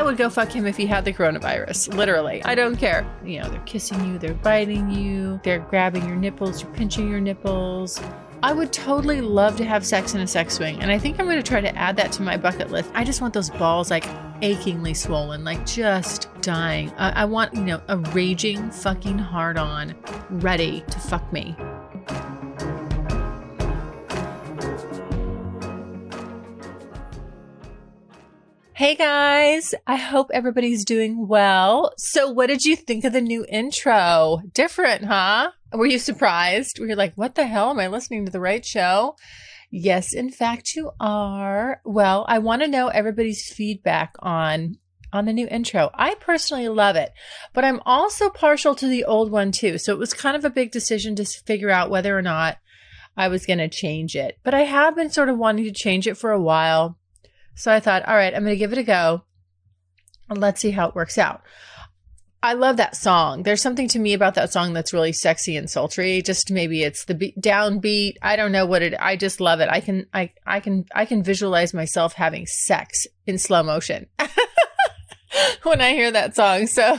I would go fuck him if he had the coronavirus. Literally. I don't care. You know, they're kissing you, they're biting you, they're grabbing your nipples, you're pinching your nipples. I would totally love to have sex in a sex swing. And I think I'm going to try to add that to my bucket list. I just want those balls like achingly swollen, like just dying. I, I want, you know, a raging fucking hard on ready to fuck me. Hey guys, I hope everybody's doing well. So, what did you think of the new intro? Different, huh? Were you surprised? Were you like, what the hell? Am I listening to the right show? Yes, in fact, you are. Well, I want to know everybody's feedback on on the new intro. I personally love it, but I'm also partial to the old one too. So it was kind of a big decision to figure out whether or not I was going to change it. But I have been sort of wanting to change it for a while. So I thought, all right, I'm going to give it a go and let's see how it works out. I love that song. There's something to me about that song that's really sexy and sultry. Just maybe it's the beat, downbeat. I don't know what it. I just love it. I can I I can I can visualize myself having sex in slow motion when I hear that song. So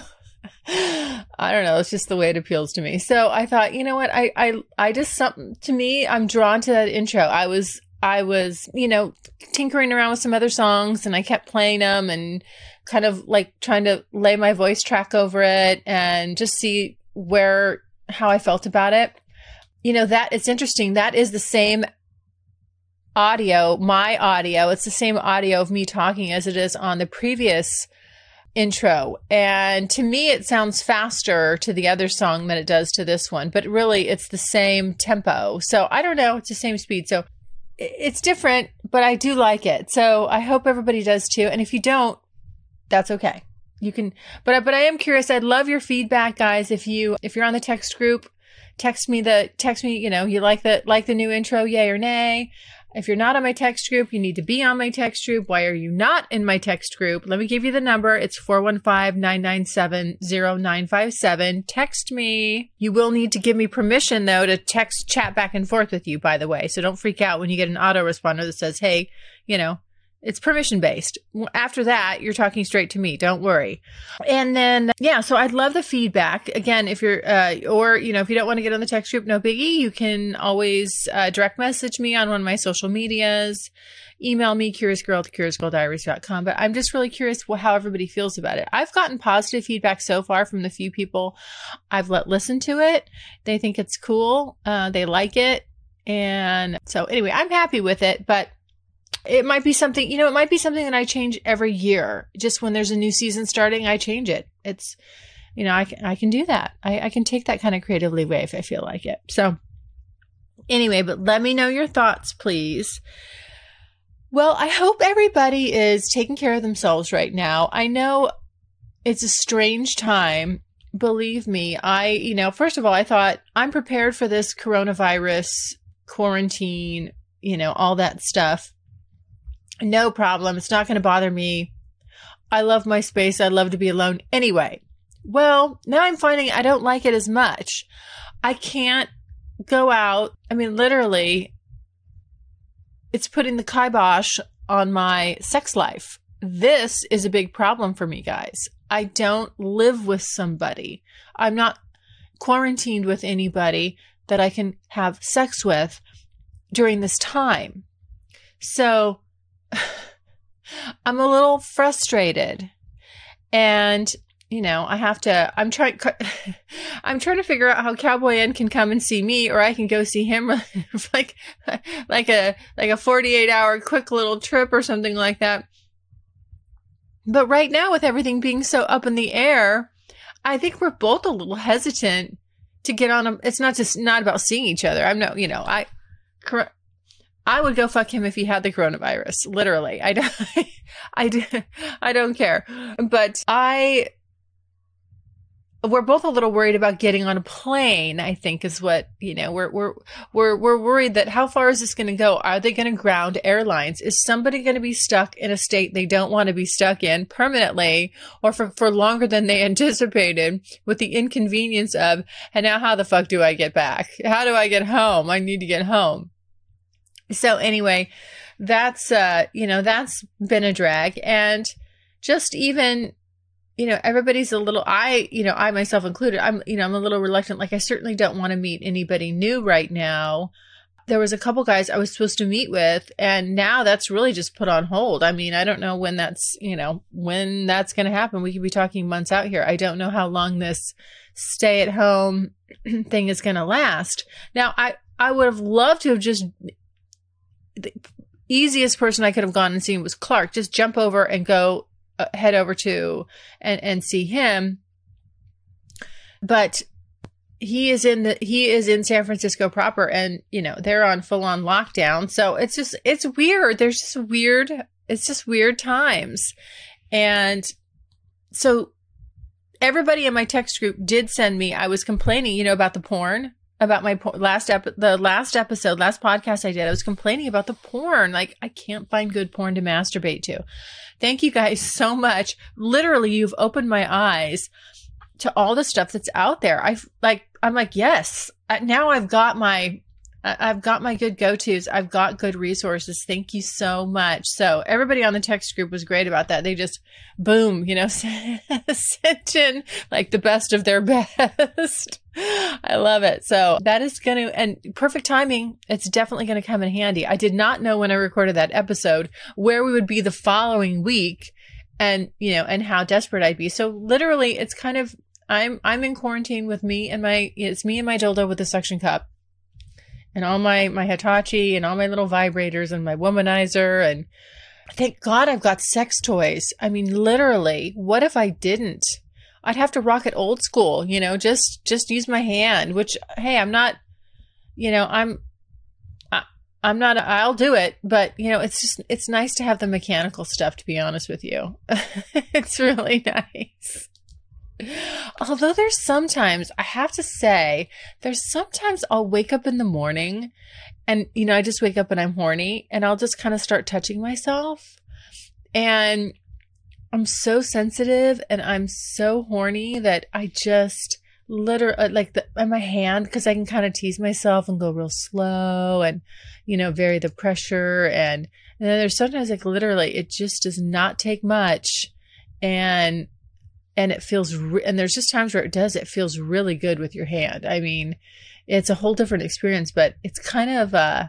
I don't know. It's just the way it appeals to me. So I thought, you know what? I I I just something to me. I'm drawn to that intro. I was I was, you know, tinkering around with some other songs and I kept playing them and kind of like trying to lay my voice track over it and just see where, how I felt about it. You know, that it's interesting. That is the same audio, my audio. It's the same audio of me talking as it is on the previous intro. And to me, it sounds faster to the other song than it does to this one, but really it's the same tempo. So I don't know. It's the same speed. So it's different, but I do like it. So I hope everybody does too. And if you don't, that's okay. You can, but but I am curious. I'd love your feedback, guys. If you if you're on the text group, text me the text me. You know, you like the like the new intro, yay or nay. If you're not on my text group, you need to be on my text group. Why are you not in my text group? Let me give you the number. It's 415-997-0957. Text me. You will need to give me permission though to text chat back and forth with you, by the way. So don't freak out when you get an autoresponder that says, "Hey, you know, it's permission based. After that, you're talking straight to me. Don't worry. And then, yeah, so I'd love the feedback. Again, if you're, uh, or, you know, if you don't want to get on the text group, no biggie. You can always uh, direct message me on one of my social medias. Email me, curiousgirl at curiousgirldiaries.com. But I'm just really curious how everybody feels about it. I've gotten positive feedback so far from the few people I've let listen to it. They think it's cool. Uh, they like it. And so, anyway, I'm happy with it. But it might be something, you know, it might be something that I change every year. Just when there's a new season starting, I change it. It's, you know, I can, I can do that. I, I can take that kind of creative leeway if I feel like it. So, anyway, but let me know your thoughts, please. Well, I hope everybody is taking care of themselves right now. I know it's a strange time. Believe me, I, you know, first of all, I thought I'm prepared for this coronavirus quarantine, you know, all that stuff no problem. It's not going to bother me. I love my space. I love to be alone anyway. Well, now I'm finding I don't like it as much. I can't go out. I mean, literally, it's putting the kibosh on my sex life. This is a big problem for me, guys. I don't live with somebody. I'm not quarantined with anybody that I can have sex with during this time. So I'm a little frustrated. And you know, I have to I'm trying I'm trying to figure out how Cowboy N can come and see me or I can go see him like like a like a 48 hour quick little trip or something like that. But right now with everything being so up in the air, I think we're both a little hesitant to get on a it's not just not about seeing each other. I'm no, you know, I I would go fuck him if he had the coronavirus. Literally, I don't, I, I don't care. But I, we're both a little worried about getting on a plane. I think is what you know. We're we're we're we're worried that how far is this going to go? Are they going to ground airlines? Is somebody going to be stuck in a state they don't want to be stuck in permanently, or for for longer than they anticipated, with the inconvenience of and now how the fuck do I get back? How do I get home? I need to get home. So anyway, that's uh, you know, that's been a drag. And just even, you know, everybody's a little I, you know, I myself included, I'm, you know, I'm a little reluctant. Like I certainly don't want to meet anybody new right now. There was a couple guys I was supposed to meet with, and now that's really just put on hold. I mean, I don't know when that's, you know, when that's going to happen. We could be talking months out here. I don't know how long this stay at home thing is going to last. Now, I, I would have loved to have just the easiest person I could have gone and seen was Clark. Just jump over and go uh, head over to and and see him. But he is in the he is in San Francisco proper and you know they're on full on lockdown so it's just it's weird there's just weird it's just weird times and so everybody in my text group did send me I was complaining you know about the porn about my last ep- the last episode, last podcast I did. I was complaining about the porn. Like I can't find good porn to masturbate to. Thank you guys so much. Literally, you've opened my eyes to all the stuff that's out there. I like I'm like, yes. Now I've got my I've got my good go tos. I've got good resources. Thank you so much. So everybody on the text group was great about that. They just boom, you know, sent in like the best of their best. I love it. So that is going to, and perfect timing. It's definitely going to come in handy. I did not know when I recorded that episode where we would be the following week and, you know, and how desperate I'd be. So literally it's kind of, I'm, I'm in quarantine with me and my, it's me and my dildo with the suction cup and all my my Hitachi and all my little vibrators and my womanizer and thank God I've got sex toys. I mean, literally, what if I didn't? I'd have to rock it old school, you know, just just use my hand. Which, hey, I'm not, you know, I'm. I, I'm not, I'll do it, but you know, it's just, it's nice to have the mechanical stuff, to be honest with you. it's really nice. Although there's sometimes, I have to say, there's sometimes I'll wake up in the morning and, you know, I just wake up and I'm horny and I'll just kind of start touching myself. And I'm so sensitive and I'm so horny that I just literally uh, like the my hand because I can kind of tease myself and go real slow and you know vary the pressure and and then there's sometimes like literally it just does not take much and and it feels re- and there's just times where it does it feels really good with your hand. I mean it's a whole different experience but it's kind of uh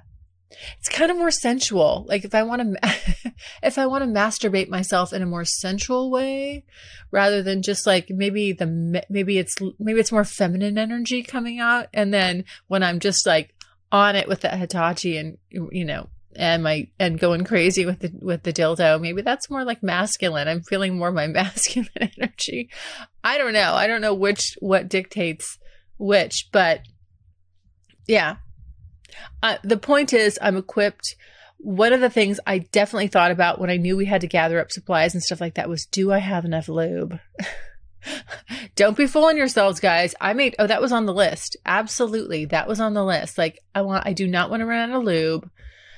it's kind of more sensual. Like if i want to if i want to masturbate myself in a more sensual way rather than just like maybe the maybe it's maybe it's more feminine energy coming out and then when i'm just like on it with that hitachi and you know and my and going crazy with the with the dildo. Maybe that's more like masculine. I'm feeling more my masculine energy. I don't know. I don't know which what dictates which but yeah. Uh, the point is i'm equipped. One of the things i definitely thought about when i knew we had to gather up supplies and stuff like that was do i have enough lube? Don't be fooling yourselves guys. I made oh that was on the list. Absolutely. That was on the list. Like i want i do not want to run out of lube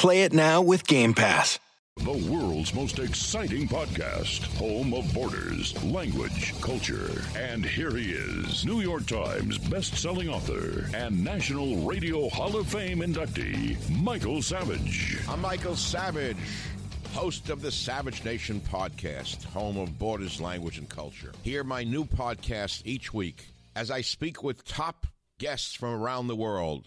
Play it now with Game Pass. The world's most exciting podcast, home of borders, language, culture. And here he is, New York Times best-selling author and National Radio Hall of Fame inductee, Michael Savage. I'm Michael Savage, host of the Savage Nation podcast, home of borders, language, and culture. Hear my new podcast each week as I speak with top guests from around the world.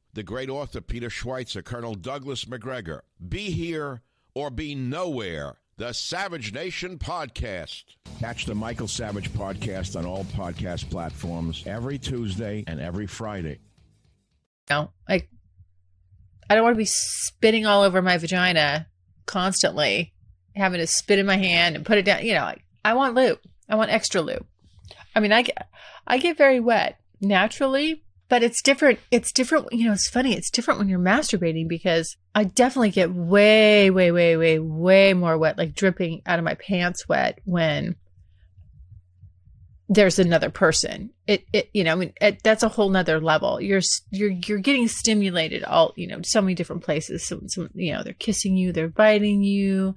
the great author Peter Schweizer, Colonel Douglas Macgregor. Be here or be nowhere. The Savage Nation Podcast. Catch the Michael Savage Podcast on all podcast platforms every Tuesday and every Friday. No, like I don't want to be spitting all over my vagina constantly, having to spit in my hand and put it down. You know, like I want lube. I want extra lube. I mean, I get, I get very wet naturally, but it's different. It's different. You know, it's funny. It's different when you're masturbating because I definitely get way, way, way, way, way more wet, like dripping out of my pants wet when there's another person. It, it, you know, I mean, it, that's a whole nother level. You're, you're, you're getting stimulated all, you know, so many different places. So, so, you know, they're kissing you, they're biting you,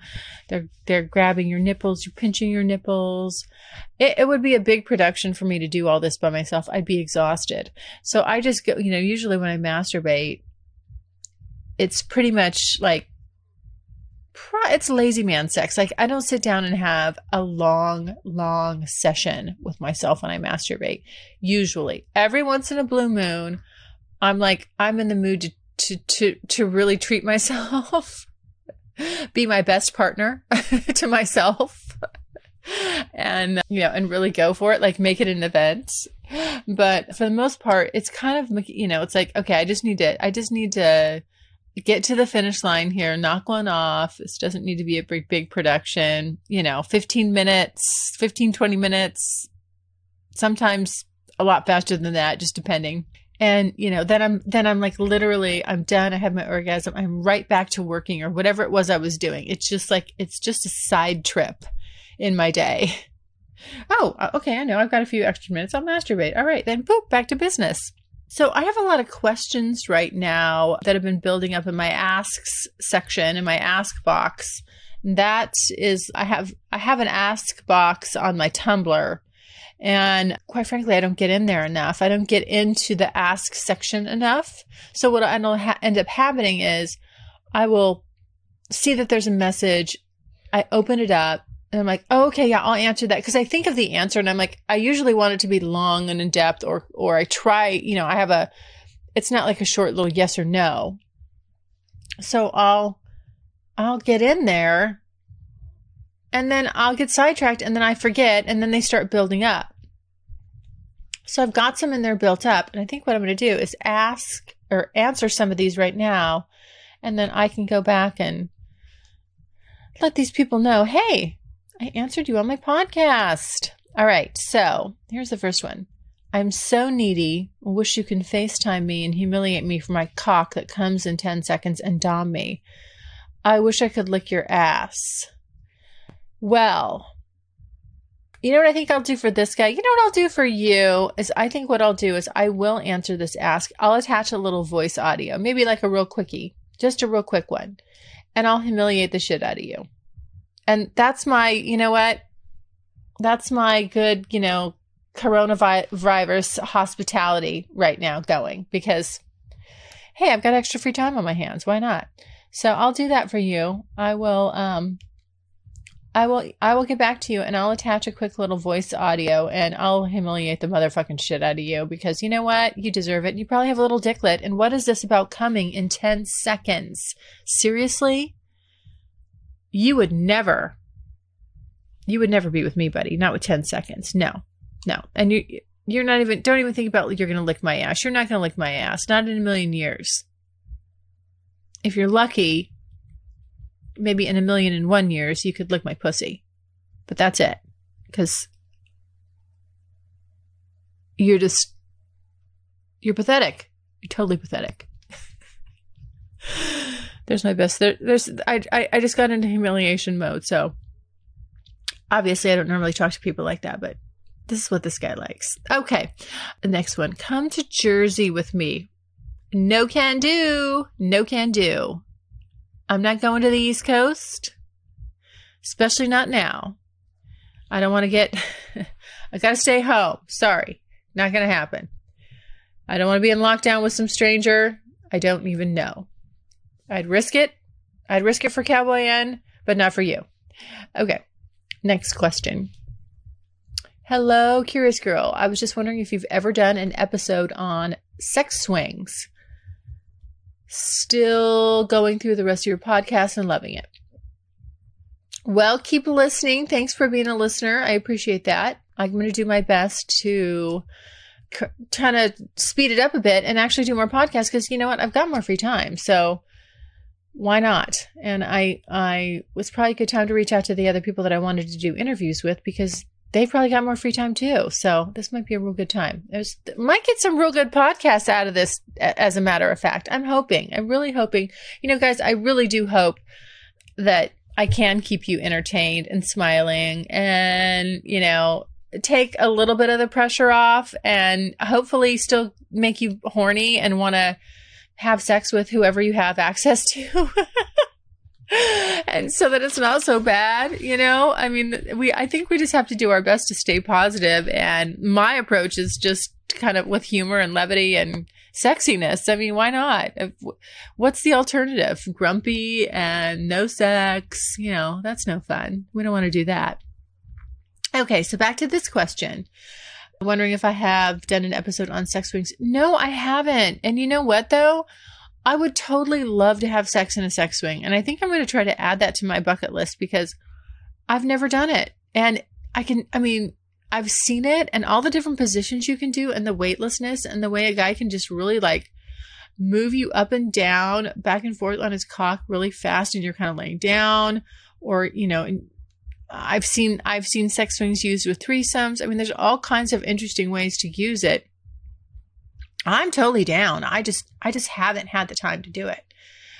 they're, they're grabbing your nipples, you're pinching your nipples. It, it would be a big production for me to do all this by myself. I'd be exhausted. So I just go, you know, usually when I masturbate, it's pretty much like it's lazy man sex. Like I don't sit down and have a long, long session with myself when I masturbate. Usually, every once in a blue moon, I'm like I'm in the mood to to to, to really treat myself, be my best partner to myself, and you know, and really go for it. Like make it an event. But for the most part, it's kind of you know, it's like okay, I just need to, I just need to get to the finish line here, knock one off. This doesn't need to be a big, big production. You know, 15 minutes, 15, 20 minutes, sometimes a lot faster than that, just depending. And, you know, then I'm, then I'm like, literally, I'm done. I have my orgasm. I'm right back to working or whatever it was I was doing. It's just like, it's just a side trip in my day. Oh, uh, okay. I know. I've got a few extra minutes. I'll masturbate. All right. Then, boop, back to business. So I have a lot of questions right now that have been building up in my asks section in my ask box. That is I have I have an ask box on my Tumblr and quite frankly I don't get in there enough. I don't get into the ask section enough. So what I ha- end up happening is I will see that there's a message, I open it up, and I'm like, oh, okay, yeah, I'll answer that because I think of the answer and I'm like, I usually want it to be long and in depth, or or I try, you know, I have a, it's not like a short little yes or no. So I'll I'll get in there, and then I'll get sidetracked, and then I forget, and then they start building up. So I've got some in there built up, and I think what I'm going to do is ask or answer some of these right now, and then I can go back and let these people know, hey, I answered you on my podcast. All right, so here's the first one. I'm so needy. Wish you can FaceTime me and humiliate me for my cock that comes in 10 seconds and dom me. I wish I could lick your ass. Well, you know what I think I'll do for this guy? You know what I'll do for you is I think what I'll do is I will answer this ask. I'll attach a little voice audio, maybe like a real quickie, just a real quick one, and I'll humiliate the shit out of you. And that's my, you know what? That's my good, you know, coronavirus hospitality right now going because, hey, I've got extra free time on my hands. Why not? So I'll do that for you. I will, um, I will I will get back to you and I'll attach a quick little voice audio and I'll humiliate the motherfucking shit out of you because you know what? You deserve it. You probably have a little dicklet. And what is this about coming in 10 seconds? Seriously? You would never you would never be with me buddy not with 10 seconds no no and you you're not even don't even think about you're going to lick my ass you're not going to lick my ass not in a million years if you're lucky maybe in a million and one years you could lick my pussy. But that's it. Because you're just, you're pathetic. You're totally pathetic. There's my best. There, there's, I, I, I just got into humiliation mode. So obviously I don't normally talk to people like that, but this is what this guy likes. Okay. The next one. Come to Jersey with me. No can do. No can do. I'm not going to the East Coast, especially not now. I don't want to get, I got to stay home. Sorry. Not to happen. I don't want to be in lockdown with some stranger I don't even know. I'd risk it. I'd risk it for Cowboy N, but not for you. Okay. Next question. Hello, Curious Girl. I was just wondering if you've ever done an episode on sex swings. Still going through the rest of your podcast and loving it. Well, keep listening. Thanks for being a listener. I appreciate that. I'm going to do my best to kind of speed it up a bit and actually do more podcasts because you know what? I've got more free time. So why not? And I I was probably a good time to reach out to the other people that I wanted to do interviews with because they've probably got more free time too. So this might be a real good time. There's might get some real good podcasts out of this. As a matter of fact, I'm hoping. I'm really hoping. You know, guys, I really do hope that I can keep you entertained and smiling, and you know, take a little bit of the pressure off, and hopefully still make you horny and want to have sex with whoever you have access to. and so that it's not so bad, you know? I mean, we I think we just have to do our best to stay positive and my approach is just kind of with humor and levity and sexiness. I mean, why not? What's the alternative? Grumpy and no sex, you know, that's no fun. We don't want to do that. Okay, so back to this question. Wondering if I have done an episode on sex swings. No, I haven't. And you know what though? I would totally love to have sex in a sex swing. And I think I'm going to try to add that to my bucket list because I've never done it. And I can, I mean, I've seen it and all the different positions you can do and the weightlessness and the way a guy can just really like move you up and down, back and forth on his cock really fast and you're kind of laying down or, you know, I've seen I've seen sex swings used with threesomes. I mean, there's all kinds of interesting ways to use it. I'm totally down. I just I just haven't had the time to do it.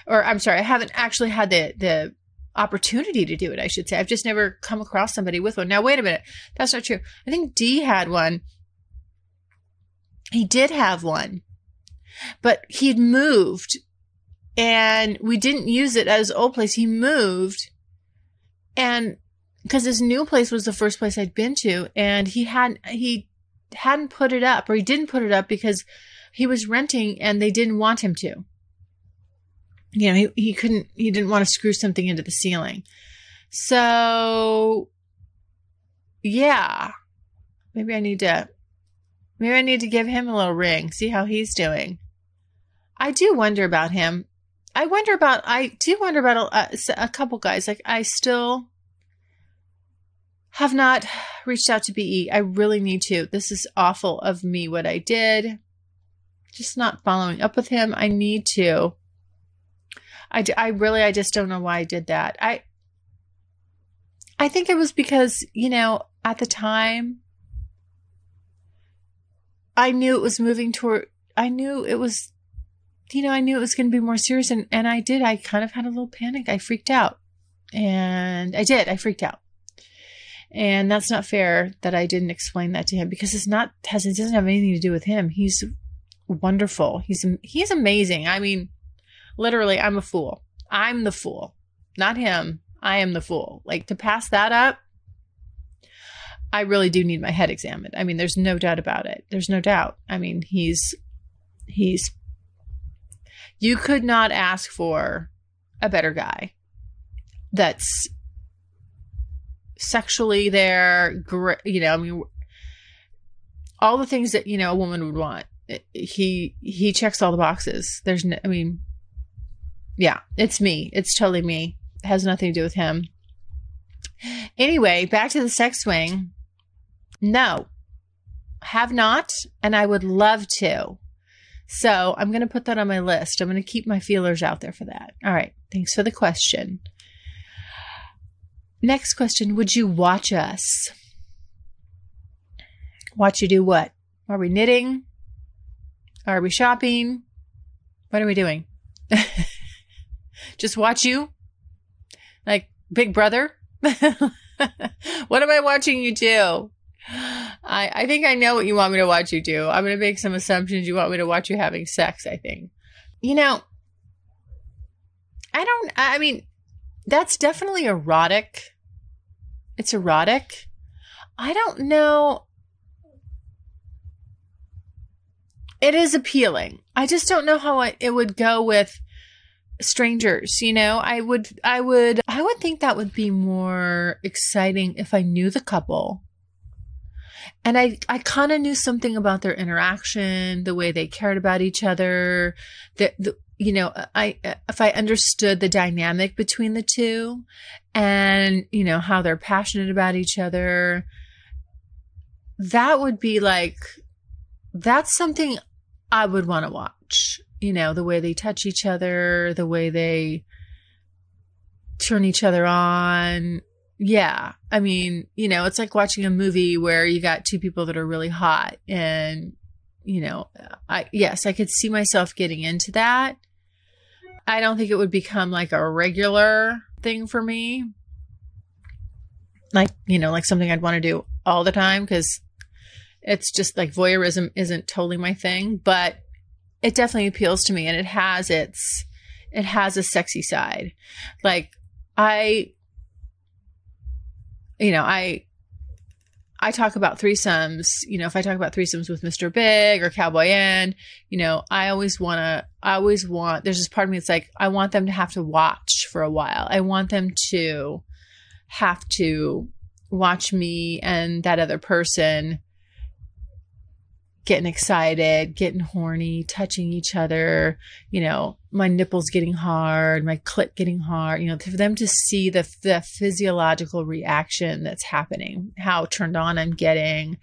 Or I'm sorry, I haven't actually had the the opportunity to do it, I should say. I've just never come across somebody with one. Now wait a minute. That's not true. I think D had one. He did have one. But he'd moved and we didn't use it at his old place. He moved and because his new place was the first place I'd been to and he hadn't he hadn't put it up or he didn't put it up because he was renting and they didn't want him to. You know, he, he couldn't, he didn't want to screw something into the ceiling. So, yeah, maybe I need to, maybe I need to give him a little ring, see how he's doing. I do wonder about him. I wonder about, I do wonder about a, a couple guys. Like, I still, have not reached out to BE. I really need to. This is awful of me what I did just not following up with him. I need to. I, I really, I just don't know why I did that. I, I think it was because, you know, at the time, I knew it was moving toward, I knew it was, you know, I knew it was going to be more serious. And, and I did. I kind of had a little panic. I freaked out. And I did. I freaked out. And that's not fair that I didn't explain that to him because it's not, has, it doesn't have anything to do with him. He's wonderful. He's he's amazing. I mean, literally, I'm a fool. I'm the fool, not him. I am the fool. Like to pass that up, I really do need my head examined. I mean, there's no doubt about it. There's no doubt. I mean, he's he's you could not ask for a better guy that's sexually there you know i mean all the things that you know a woman would want he he checks all the boxes. There's no, I mean, yeah, it's me. It's totally me. It has nothing to do with him. Anyway, back to the sex swing. No, have not, and I would love to. So I'm going to put that on my list. I'm going to keep my feelers out there for that. All right. Thanks for the question. Next question Would you watch us? Watch you do what? Are we knitting? Are we shopping? What are we doing? Just watch you? Like Big Brother? what am I watching you do? I, I think I know what you want me to watch you do. I'm going to make some assumptions. You want me to watch you having sex, I think. You know, I don't, I mean, that's definitely erotic. It's erotic. I don't know. It is appealing. I just don't know how it would go with strangers you know i would i would i would think that would be more exciting if i knew the couple and i i kind of knew something about their interaction the way they cared about each other the, the you know i if i understood the dynamic between the two and you know how they're passionate about each other that would be like that's something i would want to watch you know, the way they touch each other, the way they turn each other on. Yeah. I mean, you know, it's like watching a movie where you got two people that are really hot and you know, I yes, I could see myself getting into that. I don't think it would become like a regular thing for me. Like, you know, like something I'd want to do all the time cuz it's just like voyeurism isn't totally my thing, but it definitely appeals to me and it has its it has a sexy side like i you know i i talk about threesomes you know if i talk about threesomes with mr big or cowboy N, you know i always want to i always want there's this part of me that's like i want them to have to watch for a while. I want them to have to watch me and that other person getting excited, getting horny, touching each other, you know, my nipples getting hard, my clit getting hard, you know, for them to see the, the physiological reaction that's happening, how turned on I'm getting.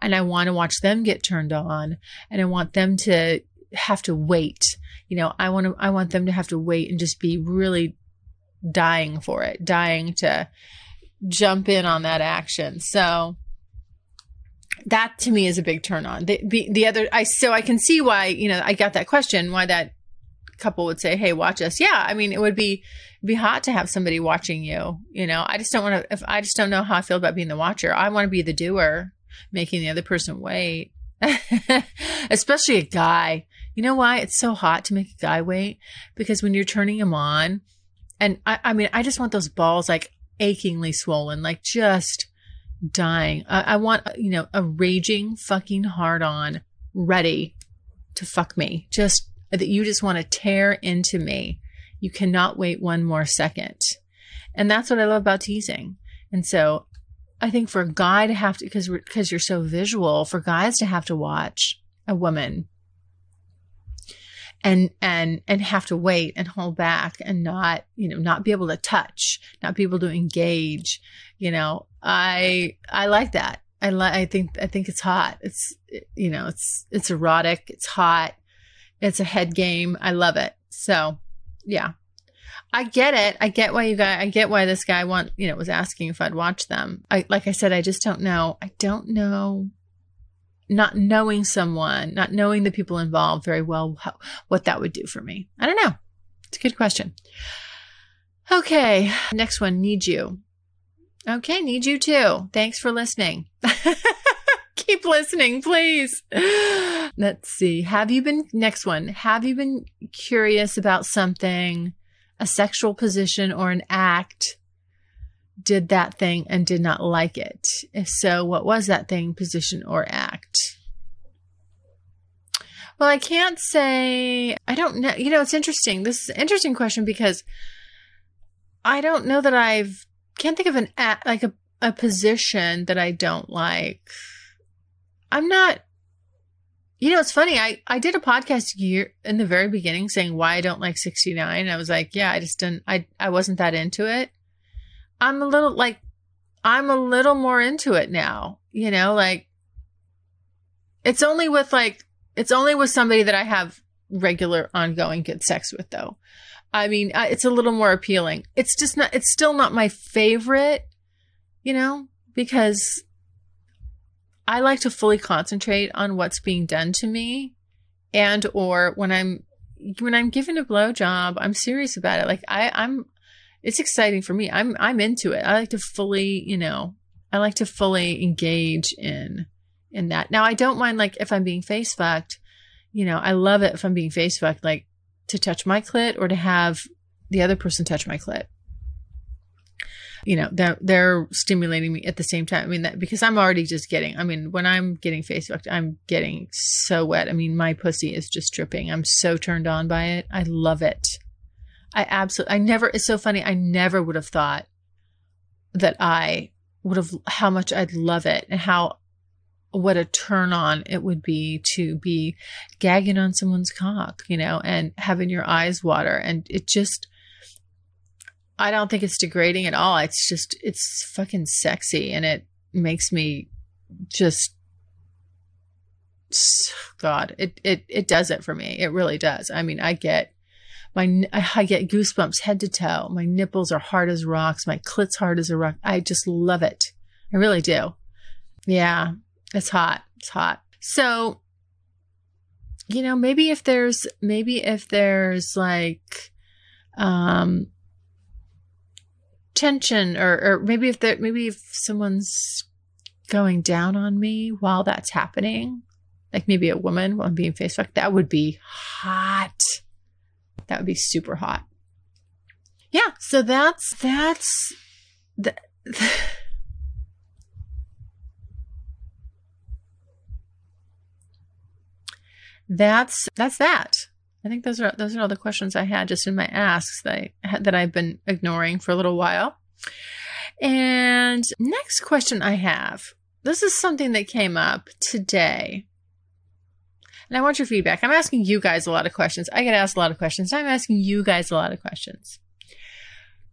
And I want to watch them get turned on and I want them to have to wait. You know, I want to, I want them to have to wait and just be really dying for it, dying to jump in on that action. So, that to me is a big turn on. The, the, the other, I so I can see why you know I got that question why that couple would say, "Hey, watch us." Yeah, I mean it would be be hot to have somebody watching you. You know, I just don't want to. If I just don't know how I feel about being the watcher, I want to be the doer, making the other person wait. Especially a guy. You know why it's so hot to make a guy wait? Because when you're turning him on, and I, I mean, I just want those balls like achingly swollen, like just dying. I, I want, you know, a raging fucking hard on ready to fuck me. Just that you just want to tear into me. You cannot wait one more second. And that's what I love about teasing. And so I think for a guy to have to, because because you're so visual, for guys to have to watch a woman and and and have to wait and hold back and not you know not be able to touch not be able to engage you know i i like that i like i think i think it's hot it's you know it's it's erotic it's hot it's a head game i love it so yeah I get it. I get why you guys, I get why this guy want, you know, was asking if I'd watch them. I, like I said, I just don't know. I don't know not knowing someone, not knowing the people involved very well, how, what that would do for me. I don't know. It's a good question. Okay, next one, need you. Okay, need you too. Thanks for listening. Keep listening, please. Let's see. Have you been, next one, have you been curious about something, a sexual position or an act did that thing and did not like it? If so, what was that thing, position, or act? Well, I can't say, I don't know. You know, it's interesting. This is an interesting question because I don't know that I've, can't think of an, like a, a position that I don't like. I'm not, you know, it's funny. I, I did a podcast year in the very beginning saying why I don't like 69. I was like, yeah, I just didn't, I, I wasn't that into it. I'm a little like I'm a little more into it now. You know, like it's only with like it's only with somebody that I have regular ongoing good sex with though. I mean, it's a little more appealing. It's just not, it's still not my favorite, you know, because I like to fully concentrate on what's being done to me and or when I'm when I'm given a blowjob, I'm serious about it. Like I, I'm it's exciting for me. I'm I'm into it. I like to fully, you know, I like to fully engage in in that. Now I don't mind like if I'm being face fucked, you know, I love it if I'm being face fucked, like to touch my clit or to have the other person touch my clit you know they're they're stimulating me at the same time. I mean that because I'm already just getting. I mean when I'm getting face fucked, I'm getting so wet. I mean my pussy is just dripping. I'm so turned on by it. I love it. I absolutely. I never. It's so funny. I never would have thought that I would have how much I'd love it and how what a turn on it would be to be gagging on someone's cock, you know, and having your eyes water and it just I don't think it's degrading at all. It's just it's fucking sexy and it makes me just god, it it it does it for me. It really does. I mean, I get my I get goosebumps head to toe. My nipples are hard as rocks. My clit's hard as a rock. I just love it. I really do. Yeah, it's hot. It's hot. So, you know, maybe if there's maybe if there's like um tension or or maybe if there maybe if someone's going down on me while that's happening like maybe a woman while I'm being face fucked that would be hot that would be super hot yeah so that's that's the, that's that's that I think those are those are all the questions I had just in my asks that I, that I've been ignoring for a little while. And next question I have. This is something that came up today. And I want your feedback. I'm asking you guys a lot of questions. I get asked a lot of questions. I'm asking you guys a lot of questions.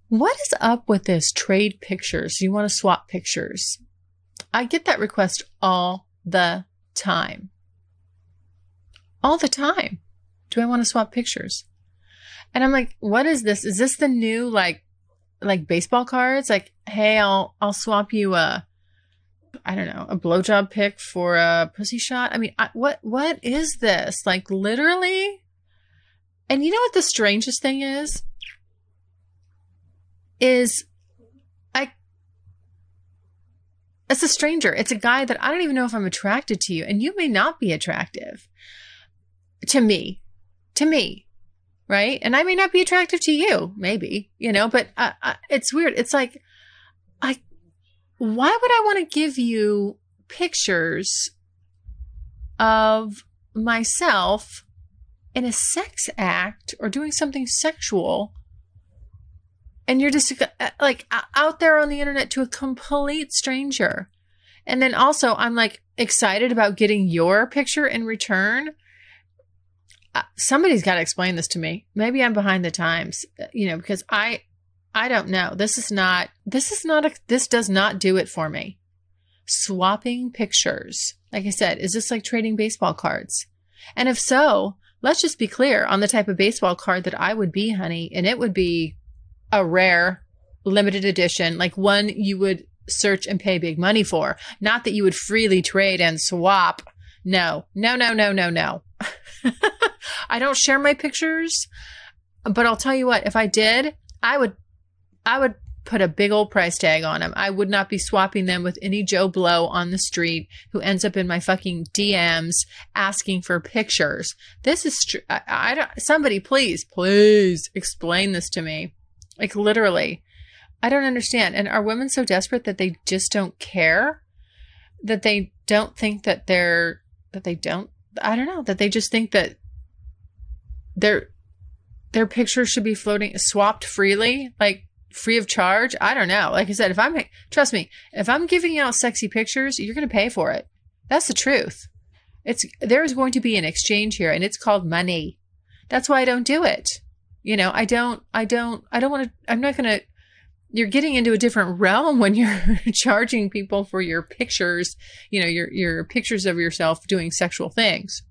What is up with this trade pictures? You want to swap pictures? I get that request all the time. All the time do I want to swap pictures? And I'm like, what is this? Is this the new like like baseball cards? Like, hey, I'll I'll swap you a I don't know, a blowjob pick for a pussy shot. I mean, I, what what is this? Like literally? And you know what the strangest thing is? Is I it's a stranger. It's a guy that I don't even know if I'm attracted to you and you may not be attractive to me to me, right? And I may not be attractive to you, maybe, you know, but uh, uh, it's weird. It's like, I, why would I want to give you pictures of myself in a sex act or doing something sexual? And you're just uh, like out there on the internet to a complete stranger. And then also, I'm like excited about getting your picture in return Uh, somebody's got to explain this to me. Maybe I'm behind the times, uh, you know, because I I don't know. This is not this is not a this does not do it for me. Swapping pictures. Like I said, is this like trading baseball cards? And if so, let's just be clear on the type of baseball card that I would be, honey, and it would be a rare limited edition, like one you would search and pay big money for. Not that you would freely trade and swap. No. No, no, no, no, no. I don't share my pictures, but I'll tell you what, if I did, I would I would put a big old price tag on them. I would not be swapping them with any Joe Blow on the street who ends up in my fucking DMs asking for pictures. This is true. I, I don't, somebody please, please explain this to me. Like literally. I don't understand. And are women so desperate that they just don't care? That they don't think that they're, that they don't, I don't know, that they just think that their their pictures should be floating swapped freely, like free of charge. I don't know. Like I said, if I'm trust me, if I'm giving out sexy pictures, you're going to pay for it. That's the truth. It's there's going to be an exchange here and it's called money. That's why I don't do it. You know, I don't I don't I don't want to I'm not going to you're getting into a different realm when you're charging people for your pictures, you know, your your pictures of yourself doing sexual things.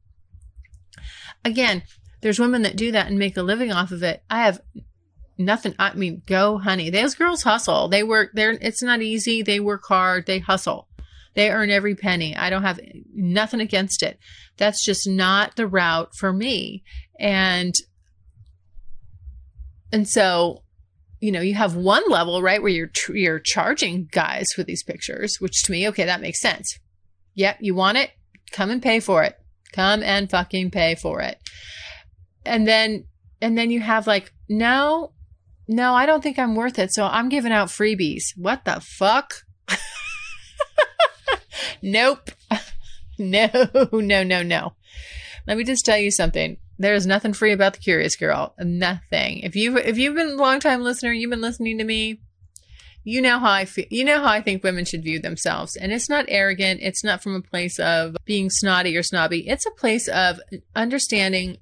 Again, there's women that do that and make a living off of it. I have nothing. I mean, go honey. Those girls hustle. They work there. It's not easy. They work hard. They hustle. They earn every penny. I don't have nothing against it. That's just not the route for me. And, and so, you know, you have one level, right, where you're, tr- you're charging guys for these pictures, which to me, okay, that makes sense. Yep. You want it? Come and pay for it. Come and fucking pay for it. And then, and then you have like, no, no, I don't think I'm worth it. So I'm giving out freebies. What the fuck? nope. no, no, no, no. Let me just tell you something. There is nothing free about the Curious Girl. Nothing. If you if you've been a long time listener, you've been listening to me. You know how I feel. You know how I think women should view themselves, and it's not arrogant. It's not from a place of being snotty or snobby. It's a place of understanding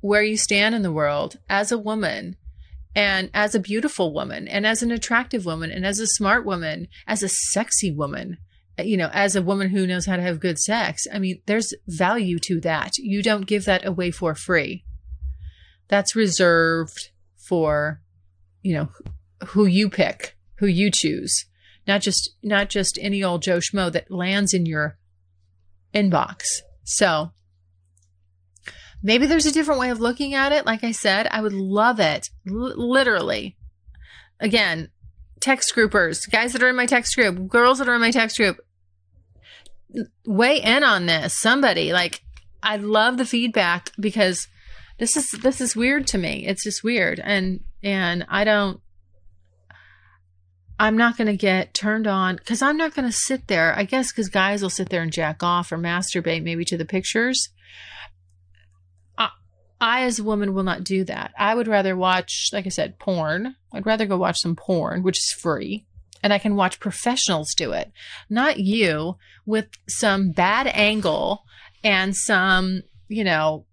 where you stand in the world as a woman and as a beautiful woman and as an attractive woman and as a smart woman, as a sexy woman, you know, as a woman who knows how to have good sex. I mean, there's value to that. You don't give that away for free. That's reserved for, you know, who you pick, who you choose. Not just not just any old Joe Schmo that lands in your inbox. So Maybe there's a different way of looking at it. Like I said, I would love it. L- literally. Again, text groupers, guys that are in my text group, girls that are in my text group, weigh in on this. Somebody like I love the feedback because this is this is weird to me. It's just weird and and I don't I'm not going to get turned on cuz I'm not going to sit there. I guess cuz guys will sit there and jack off or masturbate maybe to the pictures. I, as a woman, will not do that. I would rather watch, like I said, porn. I'd rather go watch some porn, which is free, and I can watch professionals do it, not you with some bad angle and some, you know,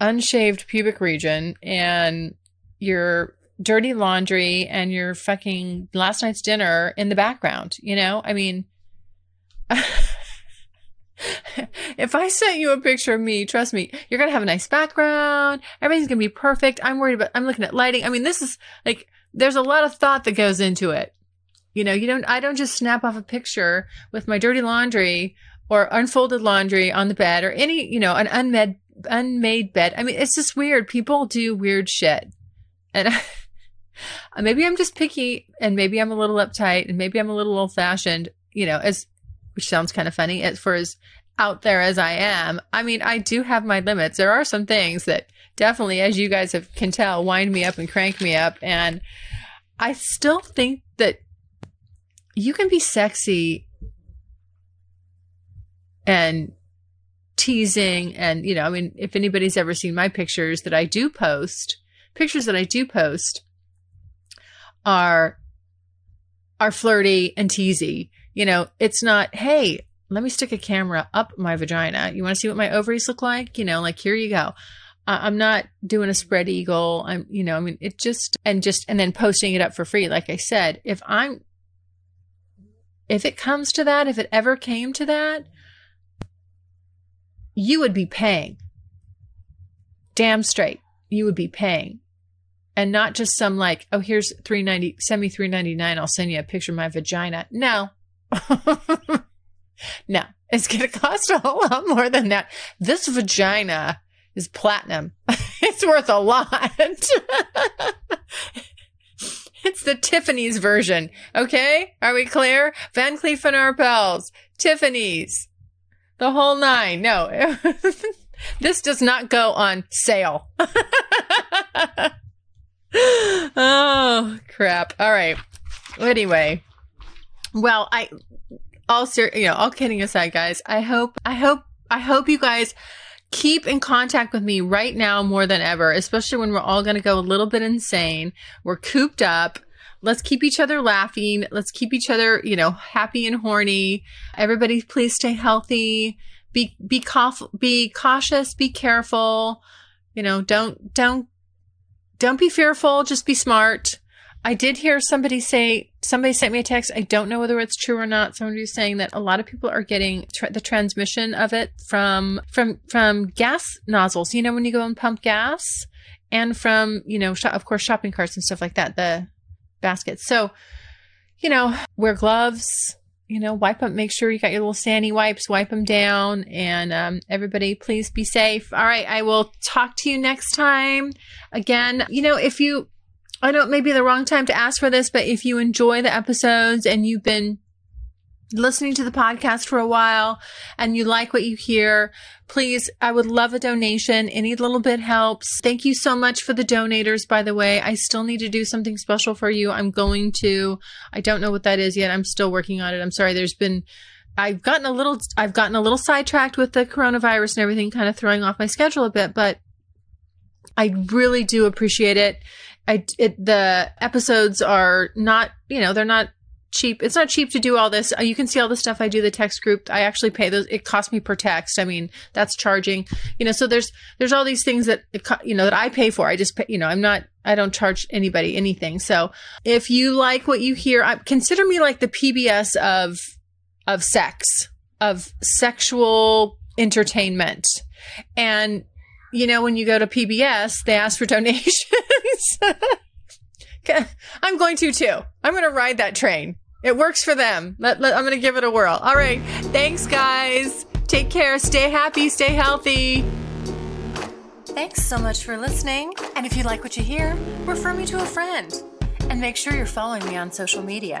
unshaved pubic region and your dirty laundry and your fucking last night's dinner in the background. You know, I mean. if I sent you a picture of me, trust me, you're going to have a nice background. Everything's going to be perfect. I'm worried about, I'm looking at lighting. I mean, this is like, there's a lot of thought that goes into it. You know, you don't, I don't just snap off a picture with my dirty laundry or unfolded laundry on the bed or any, you know, an unmade, unmade bed. I mean, it's just weird. People do weird shit. And maybe I'm just picky and maybe I'm a little uptight and maybe I'm a little old fashioned, you know, as, which sounds kind of funny as for as out there as I am, I mean, I do have my limits. There are some things that definitely, as you guys have, can tell, wind me up and crank me up. And I still think that you can be sexy and teasing. And, you know, I mean, if anybody's ever seen my pictures that I do post, pictures that I do post are are flirty and teasy. You know, it's not, hey, let me stick a camera up my vagina. You want to see what my ovaries look like? You know, like here you go. I'm not doing a spread eagle. I'm, you know, I mean, it just, and just, and then posting it up for free. Like I said, if I'm, if it comes to that, if it ever came to that, you would be paying. Damn straight. You would be paying. And not just some like, oh, here's 390, send me 399. I'll send you a picture of my vagina. No. no, it's going to cost a whole lot more than that. This vagina is platinum. it's worth a lot. it's the Tiffany's version. Okay. Are we clear? Van Cleef and Arpels, Tiffany's, the whole nine. No, this does not go on sale. oh, crap. All right. Anyway, well, I all ser- you know, all kidding aside, guys, I hope, I hope, I hope you guys keep in contact with me right now more than ever, especially when we're all going to go a little bit insane. We're cooped up. Let's keep each other laughing. Let's keep each other, you know, happy and horny. Everybody, please stay healthy. Be, be, cauf- be cautious. Be careful. You know, don't, don't, don't be fearful. Just be smart. I did hear somebody say somebody sent me a text. I don't know whether it's true or not. Somebody was saying that a lot of people are getting tr- the transmission of it from from from gas nozzles. You know, when you go and pump gas, and from you know, sh- of course, shopping carts and stuff like that. The baskets. So, you know, wear gloves. You know, wipe them. Make sure you got your little sandy wipes. Wipe them down. And um, everybody, please be safe. All right, I will talk to you next time. Again, you know, if you I know it may be the wrong time to ask for this, but if you enjoy the episodes and you've been listening to the podcast for a while and you like what you hear, please, I would love a donation. Any little bit helps. Thank you so much for the donators, by the way. I still need to do something special for you. I'm going to, I don't know what that is yet. I'm still working on it. I'm sorry. There's been, I've gotten a little, I've gotten a little sidetracked with the coronavirus and everything, kind of throwing off my schedule a bit, but I really do appreciate it. I it, the episodes are not you know they're not cheap. It's not cheap to do all this. You can see all the stuff I do. The text group I actually pay those. It costs me per text. I mean that's charging. You know so there's there's all these things that it, you know that I pay for. I just pay, you know I'm not I don't charge anybody anything. So if you like what you hear, I, consider me like the PBS of of sex of sexual entertainment and you know, when you go to PBS, they ask for donations. I'm going to too. I'm going to ride that train. It works for them. Let, let, I'm going to give it a whirl. All right. Thanks, guys. Take care. Stay happy. Stay healthy. Thanks so much for listening. And if you like what you hear, refer me to a friend. And make sure you're following me on social media.